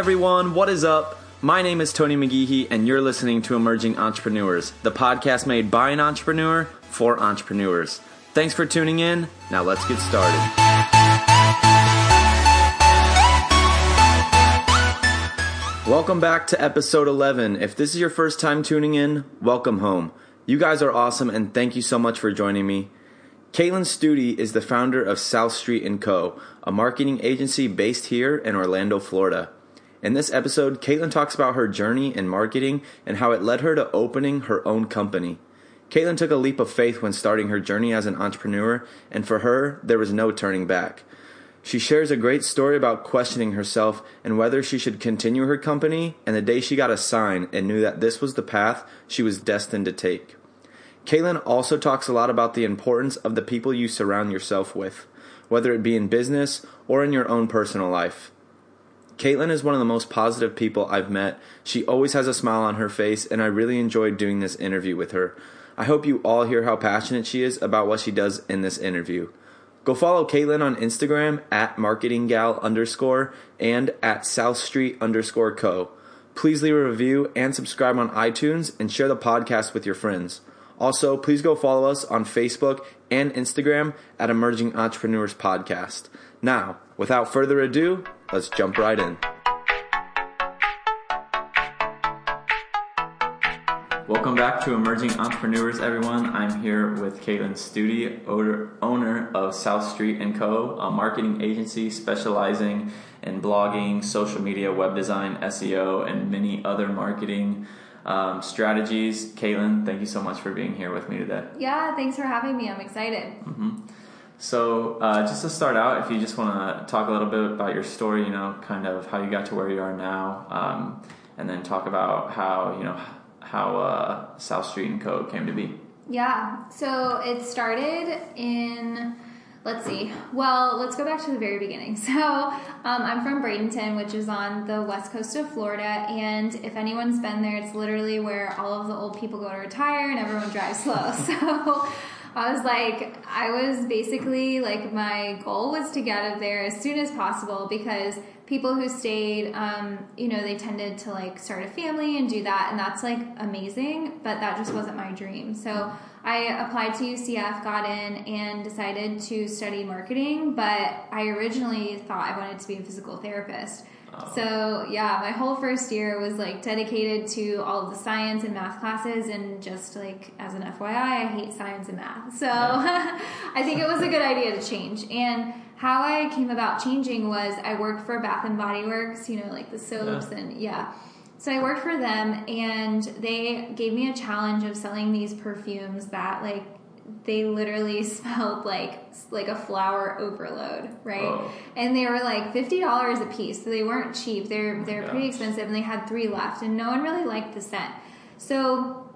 everyone, what is up? My name is Tony McGeehee, and you're listening to Emerging Entrepreneurs, the podcast made by an entrepreneur for entrepreneurs. Thanks for tuning in. Now let's get started. Welcome back to episode 11. If this is your first time tuning in, welcome home. You guys are awesome, and thank you so much for joining me. Caitlin Studi is the founder of South Street & Co., a marketing agency based here in Orlando, Florida. In this episode, Caitlin talks about her journey in marketing and how it led her to opening her own company. Caitlin took a leap of faith when starting her journey as an entrepreneur, and for her, there was no turning back. She shares a great story about questioning herself and whether she should continue her company, and the day she got a sign and knew that this was the path she was destined to take. Caitlin also talks a lot about the importance of the people you surround yourself with, whether it be in business or in your own personal life. Caitlin is one of the most positive people I've met. She always has a smile on her face, and I really enjoyed doing this interview with her. I hope you all hear how passionate she is about what she does in this interview. Go follow Caitlin on Instagram at marketinggal underscore and at South Street underscore co. Please leave a review and subscribe on iTunes and share the podcast with your friends. Also, please go follow us on Facebook and Instagram at Emerging Entrepreneurs Podcast. Now, without further ado, let's jump right in. Welcome back to Emerging Entrepreneurs, everyone. I'm here with Caitlin Studi, owner of South Street & Co., a marketing agency specializing in blogging, social media, web design, SEO, and many other marketing um, strategies. Caitlin, thank you so much for being here with me today. Yeah, thanks for having me. I'm excited. Mm-hmm. So, uh, just to start out, if you just want to talk a little bit about your story, you know, kind of how you got to where you are now, um, and then talk about how you know how uh, South Street and Co came to be. Yeah, so it started in let's see. Well, let's go back to the very beginning. So, um, I'm from Bradenton, which is on the west coast of Florida. And if anyone's been there, it's literally where all of the old people go to retire and everyone drives slow. So, I was like, I was basically like, my goal was to get out of there as soon as possible because people who stayed, um, you know, they tended to like start a family and do that. And that's like amazing, but that just wasn't my dream. So, I applied to UCF, got in, and decided to study marketing. But I originally thought I wanted to be a physical therapist. Oh. So yeah, my whole first year was like dedicated to all of the science and math classes, and just like as an FYI, I hate science and math. So yeah. I think it was a good idea to change. And how I came about changing was I worked for Bath and Body Works, you know, like the soaps yeah. and yeah. So I worked for them and they gave me a challenge of selling these perfumes that like they literally smelled like like a flower overload, right? Oh. And they were like fifty dollars a piece, so they weren't cheap. They're they're pretty expensive, and they had three left, and no one really liked the scent. So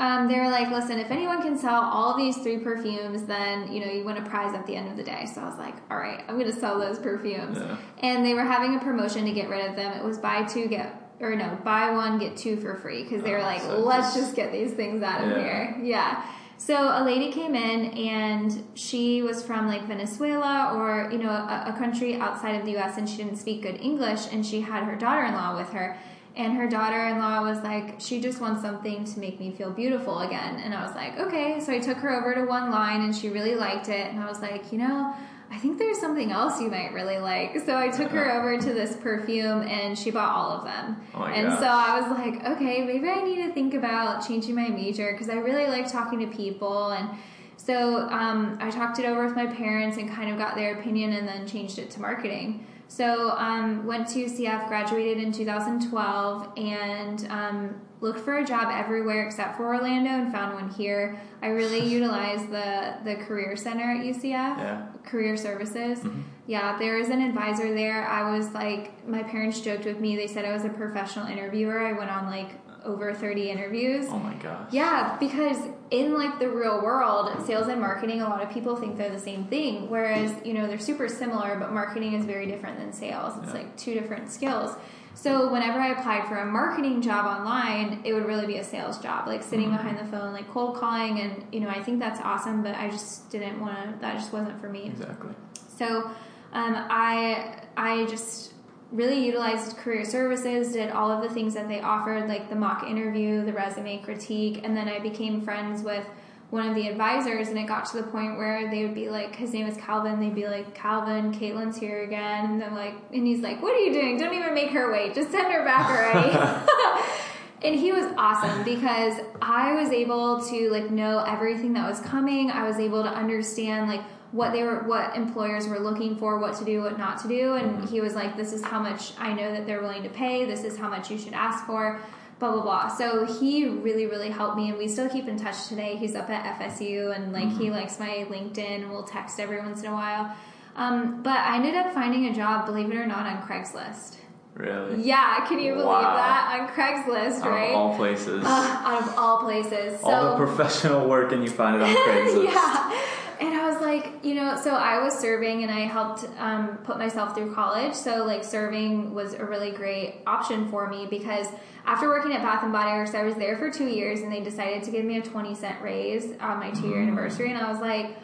um, they were like, "Listen, if anyone can sell all these three perfumes, then you know you win a prize at the end of the day." So I was like, "All right, I'm going to sell those perfumes." Yeah. And they were having a promotion to get rid of them. It was buy two get or no, buy one get two for free because they were oh, like, so let's just get these things out of yeah. here. Yeah. So a lady came in and she was from like Venezuela or you know a, a country outside of the U.S. and she didn't speak good English and she had her daughter-in-law with her. And her daughter-in-law was like she just wants something to make me feel beautiful again. And I was like okay. So I took her over to one line and she really liked it. And I was like you know I think there's something else you might really like. So I took her over to this perfume and she bought all of them. Oh and gosh. so I was like, okay, maybe I need to think about changing my major because I really like talking to people. And so um, I talked it over with my parents and kind of got their opinion and then changed it to marketing. So um, went to UCF, graduated in 2012, and um, looked for a job everywhere except for Orlando, and found one here. I really utilized the the career center at UCF, yeah. career services. Mm-hmm. Yeah, there is an advisor there. I was like, my parents joked with me. They said I was a professional interviewer. I went on like over 30 interviews. Oh my gosh. Yeah, because in like the real world, sales and marketing, a lot of people think they're the same thing, whereas, you know, they're super similar, but marketing is very different than sales. It's yeah. like two different skills. So whenever I applied for a marketing job online, it would really be a sales job, like sitting mm-hmm. behind the phone, like cold calling, and you know I think that's awesome, but I just didn't want to. That just wasn't for me. Exactly. So um, I I just really utilized career services, did all of the things that they offered, like the mock interview, the resume critique, and then I became friends with one of the advisors, and it got to the point where they would be like, his name is Calvin. They'd be like, Calvin, Caitlin's here again, and they're like, and he's like, what are you doing? Don't even make her wait. Just send her back already. and he was awesome because I was able to like know everything that was coming. I was able to understand like what they were what employers were looking for what to do what not to do and mm-hmm. he was like this is how much i know that they're willing to pay this is how much you should ask for blah blah blah so he really really helped me and we still keep in touch today he's up at fsu and like mm-hmm. he likes my linkedin we'll text every once in a while um, but i ended up finding a job believe it or not on craigslist Really? Yeah, can you believe wow. that on Craigslist, out right? Of all places. Uh, out of all places. So, all the professional work and you find it on Craigslist. yeah. And I was like, you know, so I was serving and I helped um, put myself through college. So like serving was a really great option for me because after working at Bath and Body Works, I was there for two years and they decided to give me a 20 cent raise on my two year mm. anniversary. And I was like,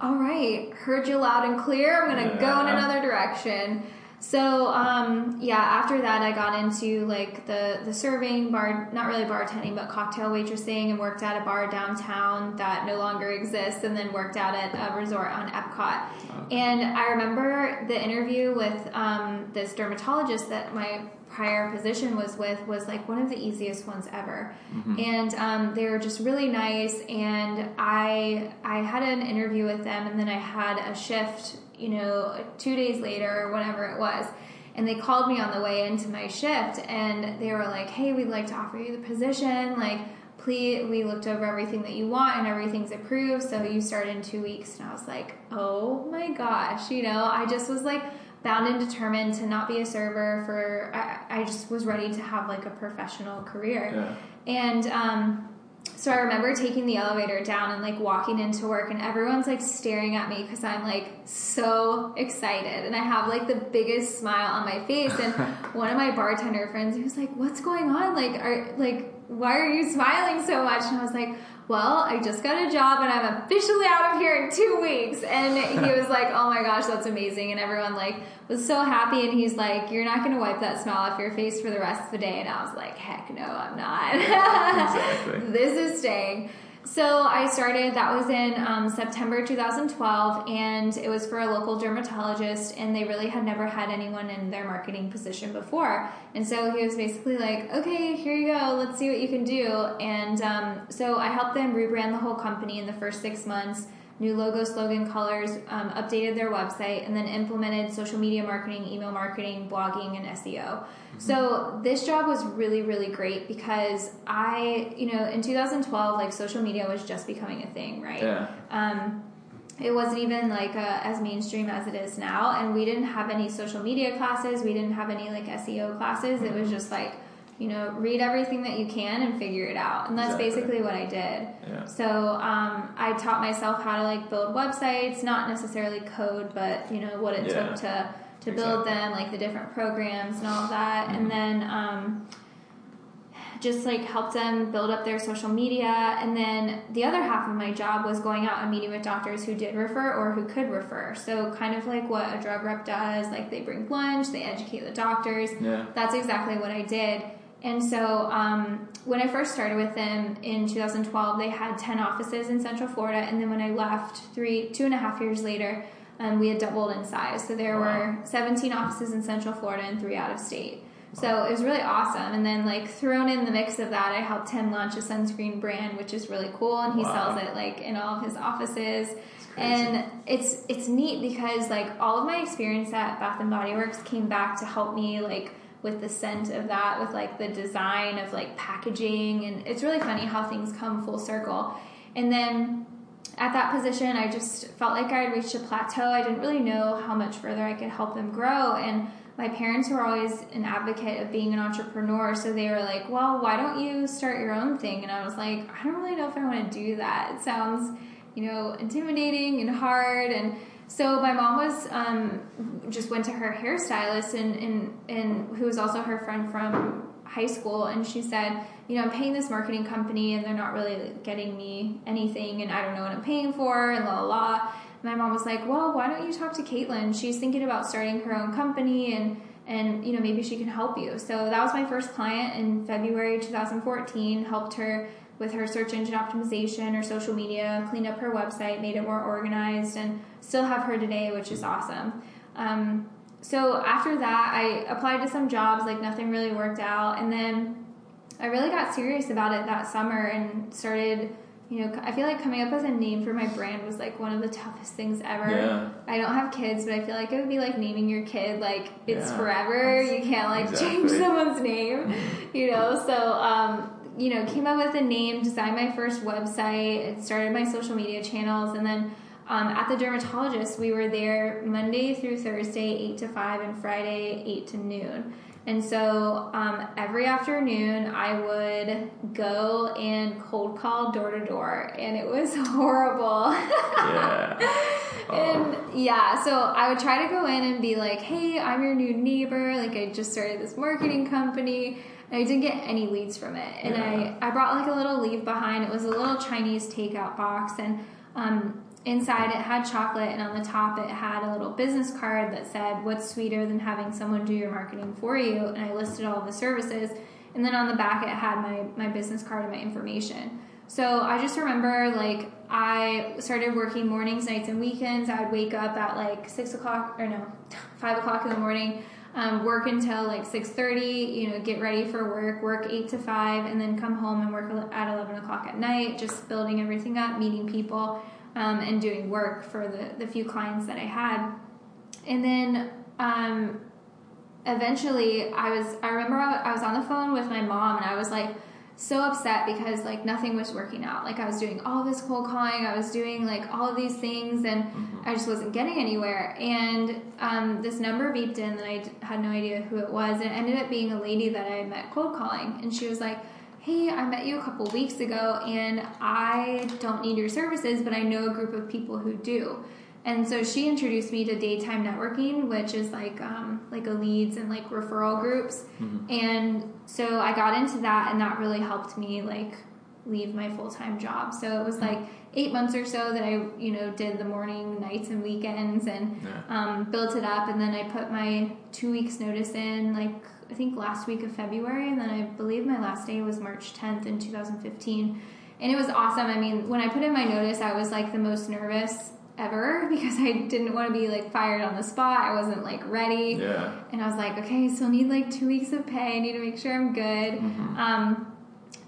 all right, heard you loud and clear. I'm going to yeah. go in another direction. So um, yeah, after that I got into like the the serving bar, not really bartending, but cocktail waitressing, and worked at a bar downtown that no longer exists, and then worked out at a resort on Epcot. Okay. And I remember the interview with um, this dermatologist that my prior position was with was like one of the easiest ones ever mm-hmm. and um, they were just really nice and i i had an interview with them and then i had a shift you know, two days later or whatever it was. And they called me on the way into my shift and they were like, hey, we'd like to offer you the position. Like, please, we looked over everything that you want and everything's approved. So you start in two weeks. And I was like, oh my gosh, you know, I just was like, bound and determined to not be a server for I, I just was ready to have like a professional career yeah. and um, so I remember taking the elevator down and like walking into work, and everyone's like staring at me because I'm like so excited, and I have like the biggest smile on my face. And one of my bartender friends, he was like, "What's going on? Like, are like, why are you smiling so much?" And I was like, well, I just got a job and I'm officially out of here in two weeks. And he was like, oh my gosh, that's amazing. And everyone like was so happy. And he's like, you're not going to wipe that smile off your face for the rest of the day. And I was like, heck no, I'm not. exactly. this is staying. So I started, that was in um, September 2012, and it was for a local dermatologist, and they really had never had anyone in their marketing position before. And so he was basically like, okay, here you go, let's see what you can do. And um, so I helped them rebrand the whole company in the first six months new logo, slogan, colors, um, updated their website, and then implemented social media marketing, email marketing, blogging, and SEO. Mm-hmm. So this job was really, really great because I, you know, in 2012, like social media was just becoming a thing, right? Yeah. Um, it wasn't even like uh, as mainstream as it is now, and we didn't have any social media classes. We didn't have any like SEO classes. It was just like you know, read everything that you can and figure it out. And that's exactly. basically what I did. Yeah. So um, I taught myself how to like build websites, not necessarily code, but you know what it yeah. took to to exactly. build them, like the different programs and all of that. Mm-hmm. And then um, just like help them build up their social media. And then the other half of my job was going out and meeting with doctors who did refer or who could refer. So kind of like what a drug rep does, like they bring lunch, they educate the doctors. Yeah. That's exactly what I did. And so um, when I first started with them in 2012, they had 10 offices in Central Florida. And then when I left three, two and a half years later, um, we had doubled in size. So there wow. were 17 offices in Central Florida and three out of state. So it was really awesome. And then like thrown in the mix of that, I helped him launch a sunscreen brand, which is really cool. And he wow. sells it like in all of his offices. And it's it's neat because like all of my experience at Bath and Body Works came back to help me like with the scent of that, with like the design of like packaging, and it's really funny how things come full circle. And then at that position, I just felt like I had reached a plateau. I didn't really know how much further I could help them grow. And my parents were always an advocate of being an entrepreneur, so they were like, "Well, why don't you start your own thing?" And I was like, "I don't really know if I want to do that. It sounds, you know, intimidating and hard." And so my mom was um, just went to her hairstylist and, and and who was also her friend from high school, and she said, you know, I'm paying this marketing company, and they're not really getting me anything, and I don't know what I'm paying for, and la la la. My mom was like, well, why don't you talk to Caitlin? She's thinking about starting her own company, and and you know maybe she can help you. So that was my first client in February 2014. Helped her with her search engine optimization or social media, cleaned up her website, made it more organized, and still have her today, which is awesome. Um, so after that, I applied to some jobs, like nothing really worked out, and then I really got serious about it that summer and started. You know, I feel like coming up with a name for my brand was like one of the toughest things ever. Yeah. I don't have kids, but I feel like it would be like naming your kid like it's Yeah, forever. You can't like change someone's name, you know. So, um, you know, came up with a name, designed my first website, and started my social media channels, and then um, at the dermatologist, we were there Monday through Thursday, eight to five, and Friday, eight to noon. And so um, every afternoon, I would go and cold call door to door, and it was horrible. Yeah. And yeah, so I would try to go in and be like, hey, I'm your new neighbor. Like, I just started this marketing company. And I didn't get any leads from it. And Yeah. I, I brought like a little leave behind. It was a little Chinese takeout box. And um, inside it had chocolate. And on the top, it had a little business card that said, what's sweeter than having someone do your marketing for you? And I listed all the services. And then on the back, it had my, my business card and my information. So I just remember like I started working mornings, nights, and weekends. I would wake up at like six o'clock or no, five o'clock in the morning, um, work until like six thirty. You know, get ready for work, work eight to five, and then come home and work at eleven o'clock at night. Just building everything up, meeting people, um, and doing work for the the few clients that I had. And then um, eventually, I was. I remember I was on the phone with my mom, and I was like so upset because like nothing was working out. Like I was doing all this cold calling, I was doing like all of these things, and I just wasn't getting anywhere. And um, this number beeped in that I d- had no idea who it was, and it ended up being a lady that I met cold calling, and she was like. Hey, I met you a couple weeks ago and I don't need your services, but I know a group of people who do. And so she introduced me to daytime networking, which is like um, like a leads and like referral groups. And so I got into that, and that really helped me like leave my full time job. So it was like eight months or so that I you know did the morning, nights, and weekends, and Yeah. um, built it up. And then I put my two weeks notice in like I think last week of February, and then I believe my last day was March 10th in 2015. And it was awesome. I mean, when I put in my notice, I was like the most nervous ever because I didn't want to be like fired on the spot. I wasn't like ready. Yeah. And I was like, okay, so I need like two weeks of pay. I need to make sure I'm good. Um,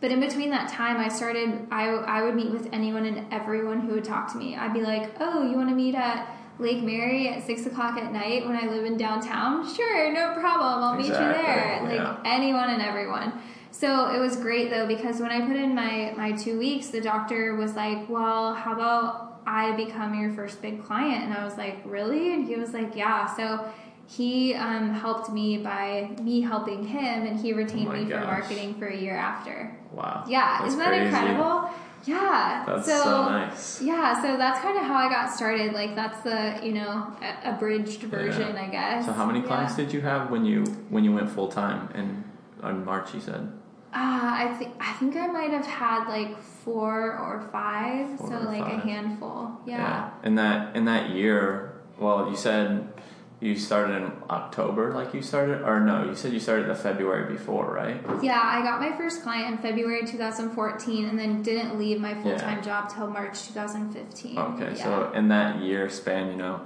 but in between that time, I started, I, I would meet with anyone and everyone who would talk to me. I'd be like, oh, you want to meet at Lake Mary at six o'clock at night when I live in downtown? Sure, no problem. I'll meet you Exactly, there. Like anyone and everyone. So it was great though because when I put in my my two weeks, the doctor was like, "Well, how about I become your first big client?" And I was like, "Really?" And he was like, "Yeah." So he um, helped me by me helping him, and he retained Oh me for marketing for a year after. Wow. Yeah, That's isn't that crazy. incredible? Yeah. That's so, nice. Yeah, so that's kind of how I got started. Like that's the you know abridged version, Yeah. I guess. So how many Yeah. clients did you have when you when you went full time in on March? You said. Uh, I think I think I might have had like four or five, Four so or like a handful. Yeah. In that in that year, well, you said you started in October, like you started, or no? You said you started the February before, right? yeah, I got my first client in February 2014, and then didn't leave my full time job till March 2015. Okay, yeah. so in that year span, you know,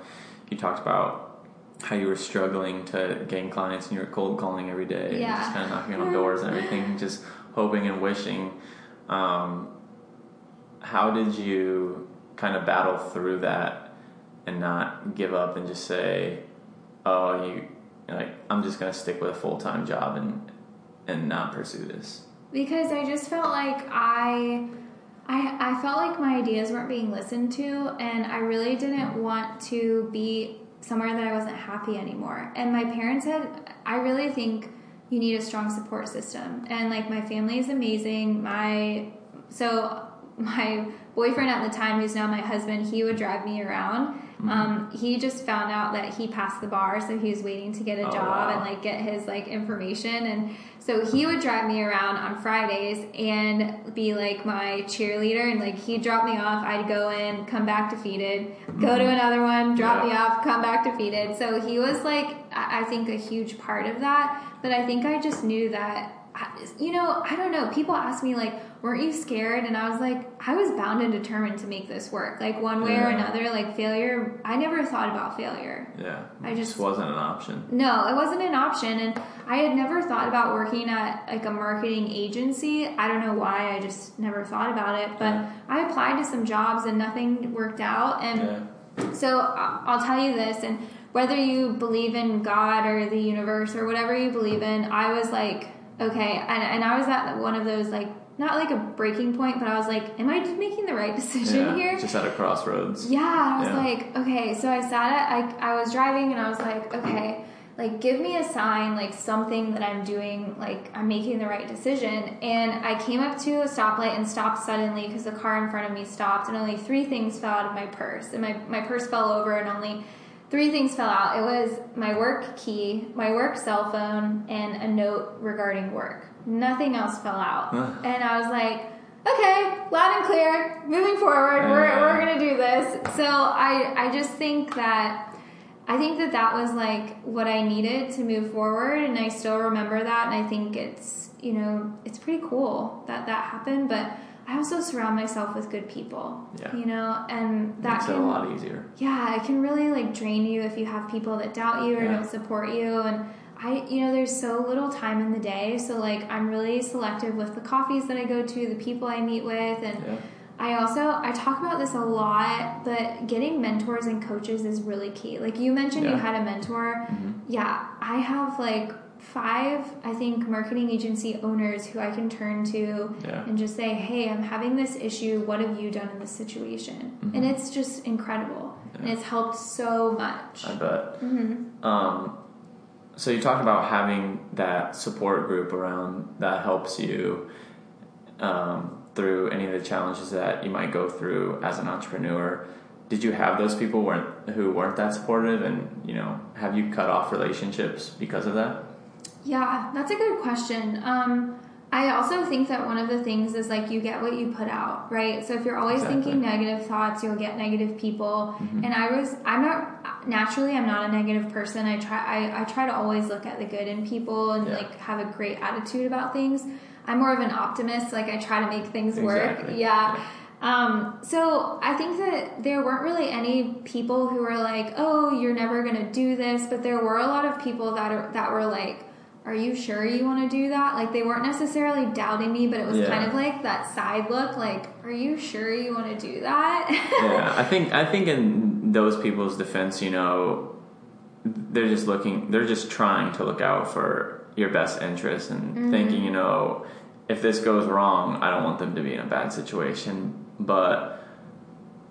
you talked about how you were struggling to gain clients and you were cold calling every day and just kind of knocking on doors and everything, just hoping and wishing. Um, how did you kind of battle through that and not give up and just say, "Oh, you like I'm just gonna stick with a full time job and and not pursue this"? because I just felt like I, I, I felt like my ideas weren't being listened to, and I really didn't want to be somewhere that I wasn't happy anymore. And my parents had, I really think you need a strong support system, and like my family is amazing. My so my boyfriend at the time, who's now my husband, he would drive me around. Mm-hmm. Um, he just found out that he passed the bar, so he was waiting to get a Oh, job wow. and like get his like information, and so he would drive me around on Fridays and be like my cheerleader, and like he'd drop me off, I'd go in, come back defeated, go to another one, drop me Mm-hmm. Off, come back defeated. So he was like, I I think a huge part of that, but I think I just knew that. You know, I don't know. People ask me like, "Weren't you scared?" And I was like, "I was bound and determined to make this work, like one way or another." Like failure, I never thought about failure. Yeah. I just- wasn't an option. No, it wasn't an option, and I had never thought about working at like a marketing agency. I don't know why. I just never thought about it, but Yeah. I applied to some jobs and nothing worked out. And Yeah. so uh, I'll tell you this, and whether you believe in God or the universe or whatever you believe in, I was like, okay, and, and I was at one of those like not like a breaking point, but I was like, am I making the right decision Yeah. here? Just at a crossroads. Yeah, I was Yeah. like, okay. So I sat at, I, I was driving and I was like, okay, like give me a sign, like something that I'm doing, like I'm making the right decision. And I came up to a stoplight and stopped suddenly because the car in front of me stopped and only three things fell out of my purse. And my, my purse fell over and only three things fell out. It was my work key, my work cell phone, and a note regarding work. Nothing else fell out. and I was like, okay, loud and clear, moving forward, we're, we're gonna do this. So I, I just think that, I think that that was like what I needed to move forward, and I still remember that, and I think it's, you know, it's pretty cool that that happened, but I also surround myself with good people, Yeah. you know, and that Makes it a lot easier. yeah, it can really like drain you if you have people that doubt you or Yeah. don't support you. And I, you know, there's so little time in the day. So like, I'm really selective with the coffees that I go to, the people I meet with. And Yeah. I also, I talk about this a lot, but getting mentors and coaches is really key. Like you mentioned you had a mentor. Mhm. Yeah, I have like five, I think, marketing agency owners who I can turn to Yeah. and just say, hey, I'm having this issue. What have you done in this situation? And Mhm. it's just incredible. And it's helped so much. I bet. hmm Um, so you talked about having that support group around that helps you um, through any of the challenges that you might go through as an entrepreneur. Did you have those people weren't who weren't that supportive, and you know, have you cut off relationships because of that? Yeah, that's a good question. Um, I also think that one of the things is like you get what you put out, right? So if you're always Exactly. thinking negative thoughts, you'll get negative people. Mhm. And I was, I'm not naturally, I'm not a negative person. I try, I, I try to always look at the good in people and Yeah. like have a great attitude about things. I'm more of an optimist. Like I try to make things work. Exactly. Yeah. Um, so I think that there weren't really any people who were like, "Oh, you're never gonna do this," but there were a lot of people that are, that were like, "Are you sure you want to do that?" Like they weren't necessarily doubting me, but it was Yeah. kind of like that side look, like, "Are you sure you want to do that?" yeah, I think I think in those people's defense, you know, they're just looking, they're just trying to look out for your best interest and Mm-hmm. thinking, you know, if this goes wrong, I don't want them to be in a bad situation. But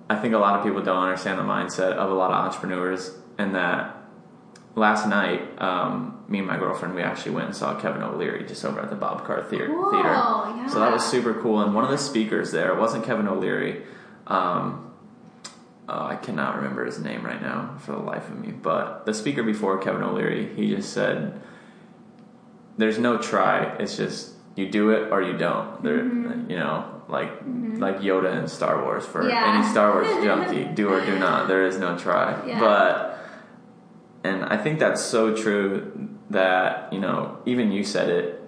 I think a lot of people don't understand the mindset of a lot of entrepreneurs, and that last night, um, me and my girlfriend, we actually went and saw Kevin O'Leary just over at the Bob Carr Theater. Theater. yeah. So that was super cool. And one of the speakers there wasn't Kevin O'Leary. Um, oh, I cannot remember his name right now for the life of me. But the speaker before Kevin O'Leary, he just said, "There's no try. It's just you do it or you don't." There, you know, like like Yoda in Star Wars for Mm-hmm. Yeah. any Star Wars junkie, do or do not. There is no try. Yeah. But and I think that's so true that you know even you said it.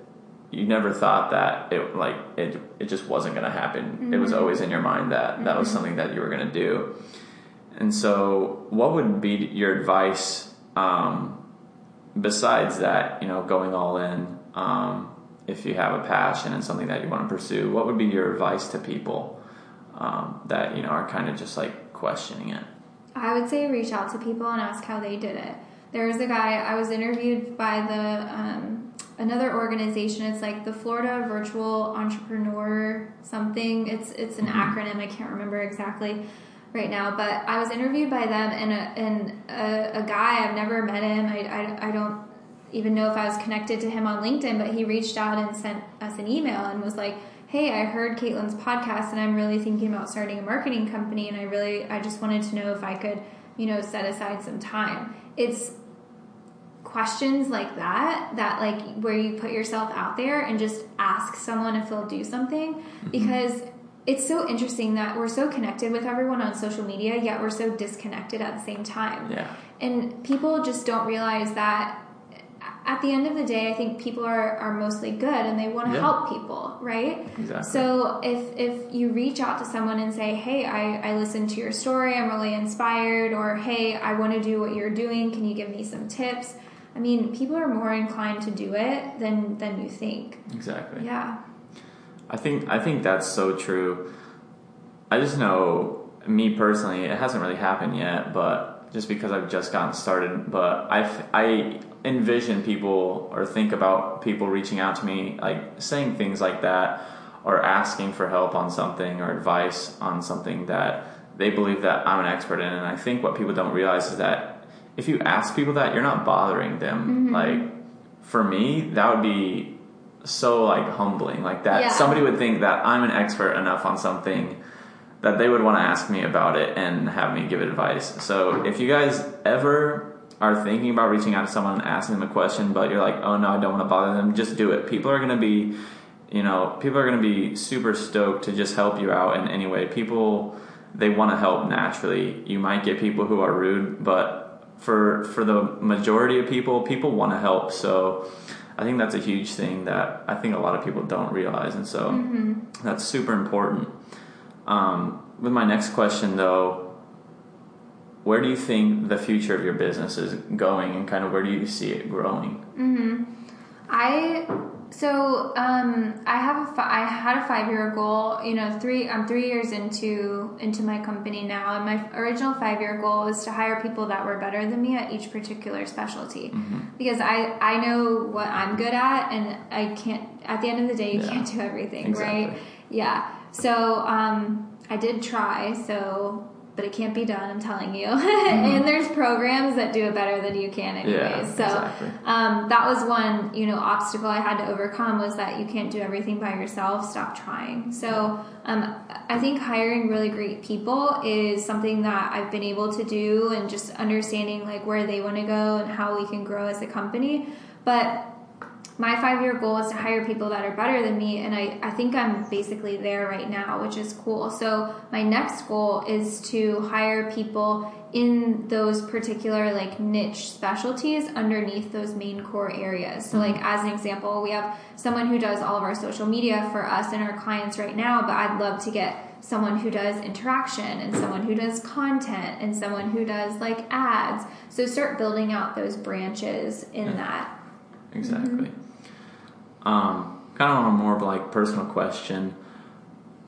You never thought that it like it. It just wasn't going to happen. It was Mm-hmm. always in your mind that that was something that you were going to do. And so, what would be your advice um, besides that? You know, going all in. Um, if you have a passion and something that you want to pursue, what would be your advice to people um, that you know are kind of just like questioning it? I would say reach out to people and ask how they did it. There was a guy I was interviewed by the um, another organization. It's like the Florida Virtual Entrepreneur something. It's it's an mm-hmm. acronym. I can't remember exactly right now, but I was interviewed by them and a, and a, a guy I've never met him. I, I I don't even know if I was connected to him on LinkedIn, but he reached out and sent us an email and was like, hey, I heard Caitlin's podcast and I'm really thinking about starting a marketing company and I really, I just wanted to know if I could, you know, set aside some time. It's questions like that, that like where you put yourself out there and just ask someone if they'll do something Mm-hmm. because it's so interesting that we're so connected with everyone on social media, yet we're so disconnected at the same time. Yeah. And people just don't realize that at the end of the day, I think people are, are mostly good and they want to Yeah. help people, right? Exactly. So if if you reach out to someone and say, "Hey, I, I listened to your story. I'm really inspired," or "Hey, I want to do what you're doing. Can you give me some tips?" I mean, people are more inclined to do it than than you think. Exactly. Yeah. I think I think that's so true. I just know me personally, it hasn't really happened yet, but just because I've just gotten started, but I I envision people or think about people reaching out to me like saying things like that or asking for help on something or advice on something that they believe that I'm an expert in. And I think what people don't realize is that if you ask people that you're not bothering them. Mm-hmm. Like for me that would be so like humbling. Like that Yeah. somebody would think that i'm an expert enough on something that they would want to ask me about it and have me give advice. So if you guys ever are thinking about reaching out to someone and asking them a question but you're like oh no i don't want to bother them just do it. People are going to be you know people are going to be super stoked to just help you out in any way. People they want to help naturally. You might get people who are rude but for for the majority of people people want to help. So i think that's a huge thing that i think a lot of people don't realize and so that's super important. Um, with my next question though where do you think the future of your business is going and kind of where do you see it growing I so um, I have a I had a five year goal. You know, three I'm three years into into my company now, and my original five year goal was to hire people that were better than me at each particular specialty, because I I know what I'm good at, and I can't. At the end of the day, you Yeah. can't do everything, Exactly. right? Yeah. So um, I did try. So. But it can't be done, I'm telling you. and there's programs that do it better than you can, anyways. Yeah, so exactly. um, that was one you know obstacle I had to overcome was that you can't do everything by yourself. Stop trying. So um, I think hiring really great people is something that I've been able to do, and just understanding like where they want to go and how we can grow as a company. But my five year goal is to hire people that are better than me, and I, I think I'm basically there right now, which is cool. So, my next goal is to hire people in those particular like niche specialties underneath those main core areas. So, like, mm-hmm. as an example, we have someone who does all of our social media for us and our clients right now, but I'd love to get someone who does interaction and someone who does content and someone who does like ads. So, start building out those branches in Yeah. that. Exactly. Mm-hmm. Um, kind of on a more of like personal question,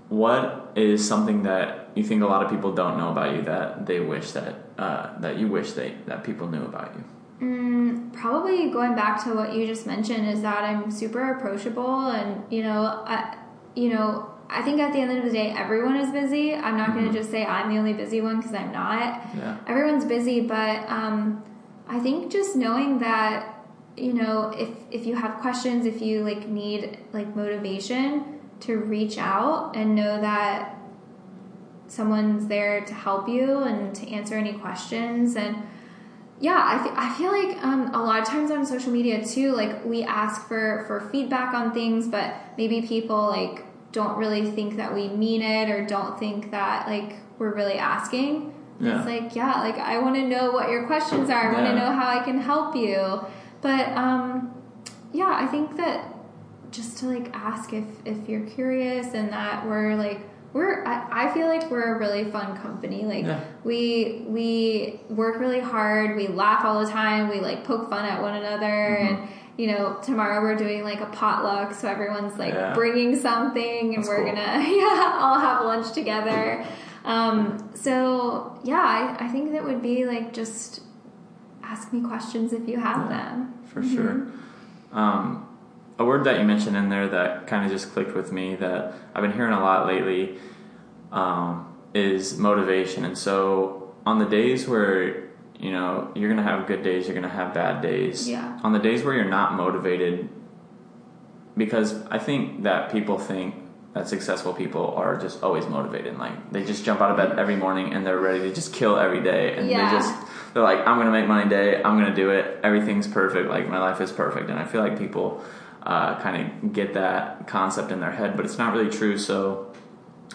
what is something that you think a lot of people don't know about you that they wish that uh, that you wish they that people knew about you? Mm, probably going back to what you just mentioned is that I'm super approachable, and you know, I, you know, I think at the end of the day, everyone is busy. I'm not going to just say I'm the only busy one because I'm not. Yeah. Everyone's busy, but um, I think just knowing that you know, if if you have questions, if you like need like motivation, to reach out and know that someone's there to help you and to answer any questions and yeah I fe- I feel like um, a lot of times on social media too like we ask for for feedback on things but maybe people like don't really think that we mean it or don't think that like we're really asking Yeah. it's like yeah like i want to know what your questions are i want Yeah. to know how i can help you but um yeah i think that just to like ask if if you're curious and that we're like we're I, I feel like we're a really fun company like Yeah. we we work really hard we laugh all the time we like poke fun at one another Mm-hmm. and you know tomorrow we're doing like a potluck so everyone's like Yeah. bringing something and That's we're cool. gonna yeah all have lunch together um so yeah I, I think that would be like just ask me questions if you have Yeah. them for sure. Um, a word that you mentioned in there that kind of just clicked with me that I've been hearing a lot lately um, is motivation. And so, on the days where you know you're gonna have good days, you're gonna have bad days. Yeah. On the days where you're not motivated, because I think that people think that successful people are just always motivated. Like they just jump out of bed every morning and they're ready to just kill every day, and Yeah. they just they're like, I'm gonna make money day. I'm gonna do it. Everything's perfect. Like my life is perfect, and I feel like people uh, kind of get that concept in their head, but it's not really true. So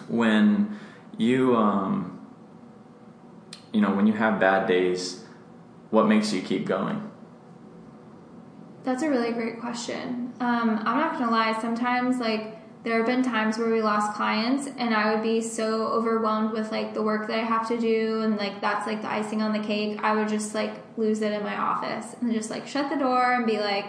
when you um, you know when you have bad days, what makes you keep going? That's a really great question. Um, I'm not gonna lie. Sometimes, like, there have been times where we lost clients, and I would be so overwhelmed with like the work that I have to do, and like that's like the icing on the cake. I would just like lose it in my office and just like shut the door and be like,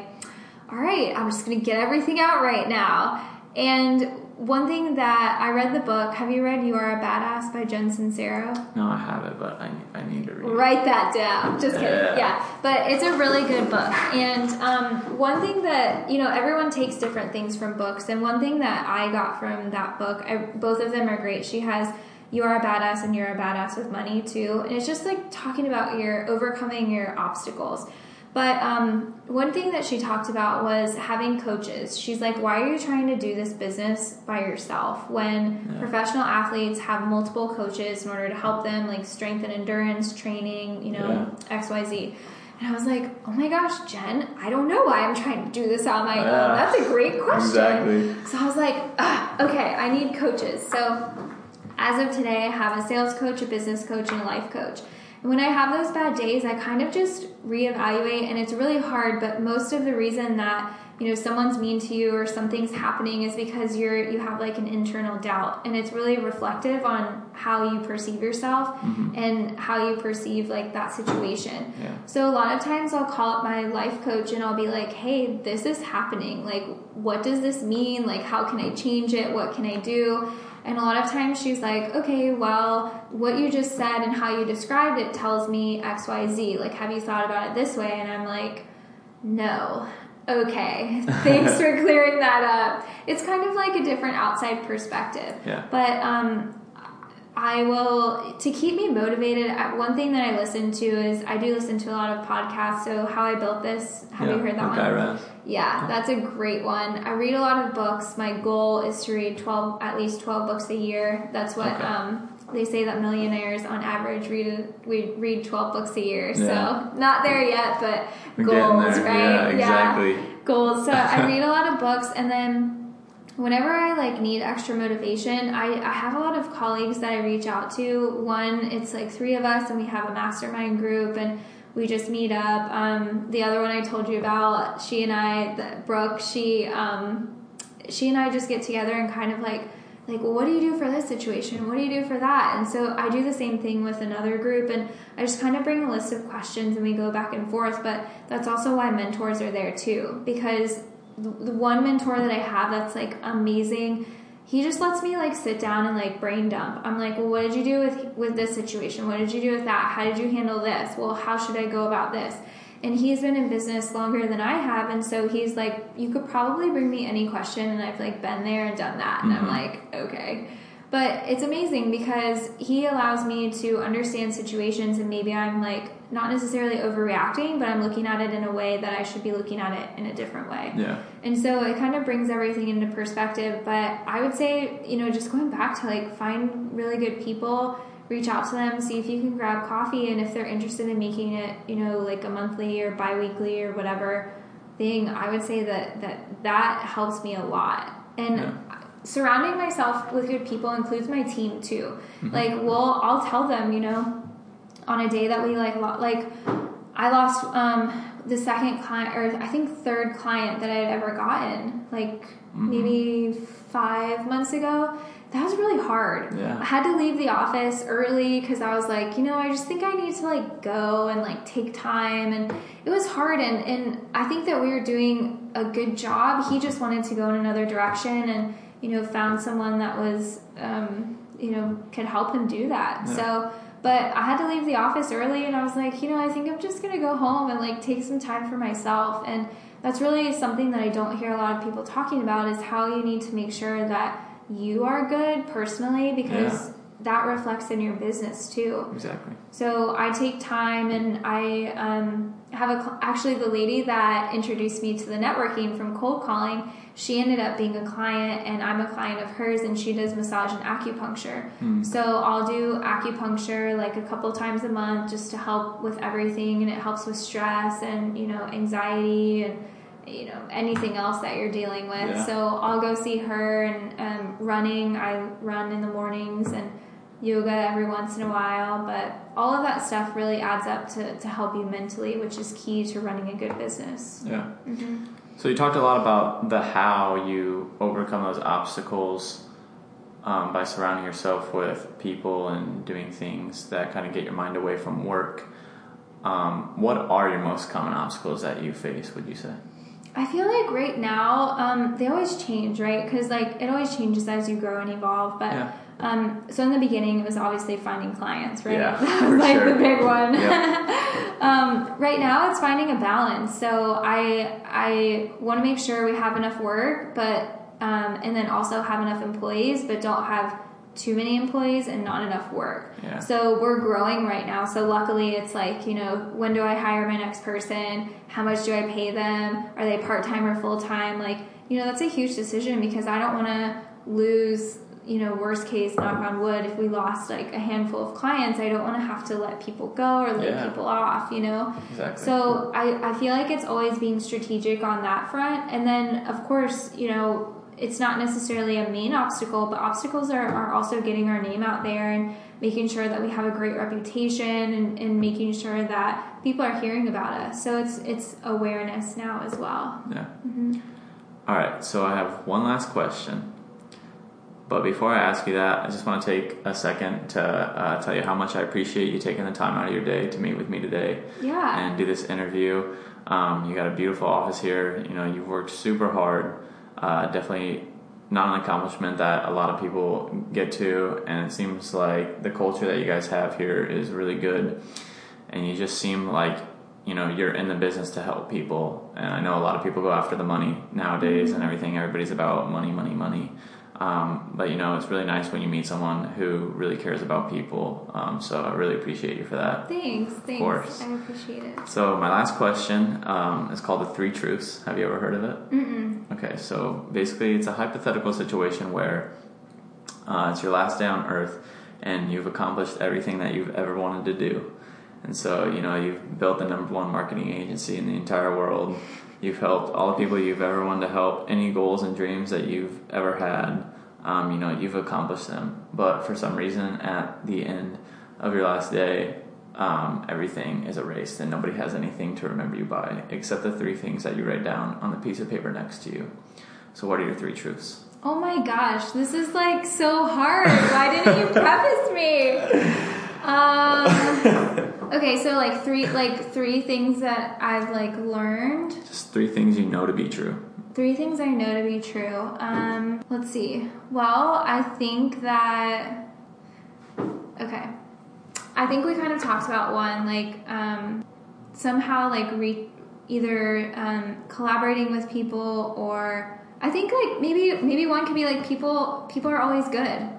"All right, I'm just gonna get everything out right now." And one thing that I read the book. Have you read "You Are a Badass" by Jen Sincero? No, I have it, but I, I need to read. it. Write that down. Just kidding. Yeah. Yeah. But it's a really good book. And um, one thing that, you know, everyone takes different things from books. And one thing that I got from that book, I, both of them are great. She has You Are a Badass and You're a Badass with Money too. And it's just like talking about your overcoming your obstacles. But um, one thing that she talked about was having coaches. She's like, why are you trying to do this business by yourself when Yeah. professional athletes have multiple coaches in order to help them, like strength and endurance training, you know, XYZ. And I was like, oh my gosh, Jen, I don't know why I'm trying to do this on my Yeah. own. That's a great question. Exactly. So I was like, okay, I need coaches. So as of today, I have a sales coach, a business coach, and a life coach. When I have those bad days, I kind of just reevaluate, and it's really hard. But most of the reason that you know someone's mean to you or something's happening is because you're you have like an internal doubt, and it's really reflective on how you perceive yourself mm-hmm. and how you perceive like that situation. Yeah. So a lot of times I'll call up my life coach and I'll be like, "Hey, this is happening. Like, what does this mean? Like, how can I change it? What can I do?" And a lot of times she's like, "Okay, well, what you just said and how you described it tells me XYZ. Like, have you thought about it this way?" And I'm like, "No." Okay. Thanks for clearing that up. It's kind of like a different outside perspective. Yeah. But um I will to keep me motivated. One thing that I listen to is I do listen to a lot of podcasts. So how I built this. Have yeah. you heard that one? Raz. Yeah, that's a great one. I read a lot of books. My goal is to read twelve, at least twelve books a year. That's what Okay. um, they say that millionaires on average read. We read twelve books a year. Yeah. So not there yet, but We're goals, right? Yeah, exactly. goals. So I read a lot of books, and then whenever I like need extra motivation, I, I have a lot of colleagues that I reach out to. One, it's like three of us, and we have a mastermind group, and we just meet up. Um, the other one I told you about, she and I, Brooke, she um, she and I just get together and kind of like like well, what do you do for this situation what do you do for that and so i do the same thing with another group and i just kind of bring a list of questions and we go back and forth but that's also why mentors are there too because the the one mentor that i have that's like amazing he just lets me like sit down and like brain dump. I'm like well what did you do with with this situation? What did you do with that? How did you handle this? Well how should i go about this? And he's been in business longer than I have, and so he's like, you could probably bring me any question, and I've like been there and done that, and I'm Mhm. like, okay. But it's amazing because he allows me to understand situations, and maybe I'm like not necessarily overreacting, but I'm looking at it in a way that I should be looking at it in a different way. Yeah. And so it kind of brings everything into perspective. But I would say, you know, just going back to like find really good people, reach out to them, see if you can grab coffee, and if they're interested in making it, you know, like a monthly or biweekly or whatever thing, I would say that that that helps me a lot. And Yeah. surrounding myself with good people includes my team too. Mm-hmm. Like, well, I'll tell them, you know, on a day that we like lo- like I lost um the second client or I think third client that I had ever gotten like maybe 5 months ago. That was really hard. Yeah. I had to leave the office early cuz I was like, you know, I just think I need to like go and like take time and it was hard and and I think that we were doing a good job. He just wanted to go in another direction and you know found someone that was um you know could help him do that. Yeah. So but I had to leave the office early and I was like, you know, I think I'm just to go home and like take some time for myself. And that's really something that I don't hear a lot of people talking about is how you need to make sure that you are good personally because that reflects in your business too. Exactly. So I take time and I um, have a actually the lady that introduced me to the networking from cold calling. She ended up being a client, and I'm a client of hers, and she does massage and acupuncture. So I'll do acupuncture like a couple times a month just to help with everything, and it helps with stress and you know anxiety and you know anything else that you're dealing with. Yeah. So I'll go see her and um, running. I run in the mornings and yoga every once in a while, but all of that stuff really adds up to, to help you mentally, which is key to running a good business. Yeah. Mm-hmm. So you talked a lot about the how you overcome those obstacles um, by surrounding yourself with people and doing things that kind of get your mind away from work. Um, what are your most common obstacles that you face? Would you say? I feel like right now, um, they always change, right? Because like it always changes as you grow and evolve. But Yeah. um, so in the beginning, it was obviously finding clients, right? Yeah, that was like sure. the big one. Yep. um, right now, it's finding a balance. So I I want to make sure we have enough work, but um, and then also have enough employees, but don't have too many employees and not enough work. Yeah. So we're growing right now. So luckily, it's like you know, when do I hire my next person? How much do I pay them? Are they part time or full time? Like you know, that's a huge decision because I don't want to lose. You know, worst case, knock on wood, if we lost like a handful of clients, I don't want to have to let people go or lay Yeah. people off. You know, Exactly. so I, I feel like it's always being strategic on that front. And then, of course, you know, it's not necessarily a main obstacle, but obstacles are, are also getting our name out there and making sure that we have a great reputation and, and making sure that people are hearing about us. So it's it's awareness now as well. Yeah. All right. So I have one last question. But before I ask you that, I just want to take a second to uh, tell you how much I appreciate you taking the time out of your day to meet with me today Yeah. and do this interview. Um, you got a beautiful office here. You know, you've worked super hard. Uh, definitely not an accomplishment that a lot of people get to, and it seems like the culture that you guys have here is really good. And you just seem like you know you're in the business to help people. And I know a lot of people go after the money nowadays and everything. Everybody's about money, money, money. Um, but you know, it's really nice when you meet someone who really cares about people. Um, so I really appreciate you for that. Thanks. Thanks. course. I appreciate it. So my last question um, is called the three truths. Have you ever heard of it? Mm-mm. Okay, so basically, it's a hypothetical situation where uh, it's your last day on Earth, and you've accomplished everything that you've ever wanted to do. And so, you know, you've built the number one marketing agency in the entire world. You've helped all the people you've ever wanted to help. Any goals and dreams that you've ever had, um, you know, you've accomplished them. But for some reason, at the end of your last day, um, everything is erased and nobody has anything to remember you by except the three things that you write down on the piece of paper next to you. So, what are your three truths? Oh my gosh, this is like so hard. Why didn't you preface me? Um, okay, so like three, like three things that I've like learned. Just three things you know to be true. Three things I know to be true. Um, let's see. Well, I think that. Okay, I think we kind of talked about one, like um, somehow like re- either um, collaborating with people or I think like maybe maybe one could be like people people are always good.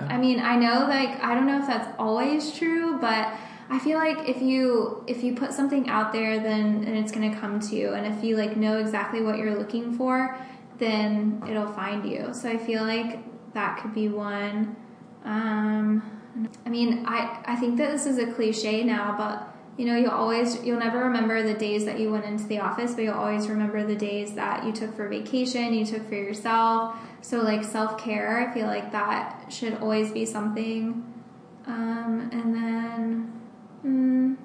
I mean, I know like I don't know if that's always true, but I feel like if you if you put something out there, then and it's gonna come to you, and if you like know exactly what you're looking for, then it'll find you. So I feel like that could be one. Um, I mean, I I think that this is a cliche now, but you know, you'll always you'll never remember the days that you went into the office, but you'll always remember the days that you took for vacation, you took for yourself. So like self care, I feel like that should always be something. Um, and then, mm,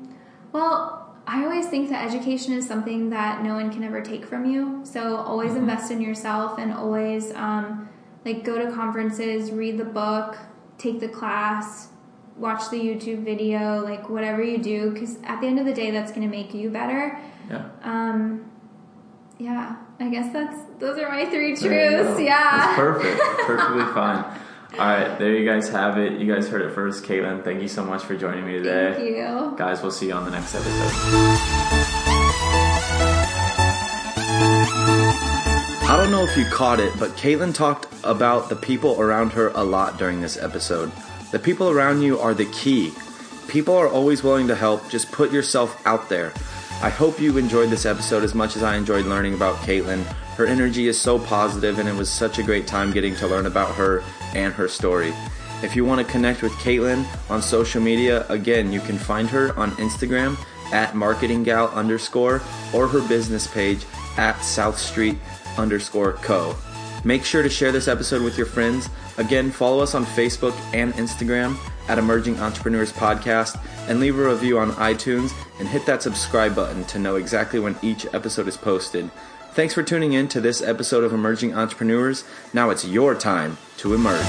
well, I always think that education is something that no one can ever take from you. So always invest in yourself and always um, like go to conferences, read the book, take the class, watch the YouTube video, like whatever you do, because at the end of the day, that's going to make you better. Yeah. Um, yeah, I guess that's those are my three truths. Yeah, That's perfect. Perfectly fine. All right, there you guys have it. You guys heard it first. Caitlin, thank you so much for joining me today. Thank you. Guys, we'll see you on the next episode. I don't know if you caught it, but Caitlin talked about the people around her a lot during this episode. The people around you are the key. People are always willing to help. Just put yourself out there. I hope you enjoyed this episode as much as I enjoyed learning about Caitlin. Her energy is so positive, and it was such a great time getting to learn about her and her story. If you want to connect with Caitlin on social media, again, you can find her on Instagram at marketinggal underscore or her business page at South Street underscore co. Make sure to share this episode with your friends. Again, follow us on Facebook and Instagram at Emerging Entrepreneurs Podcast and leave a review on iTunes and hit that subscribe button to know exactly when each episode is posted. Thanks for tuning in to this episode of Emerging Entrepreneurs. Now it's your time to emerge.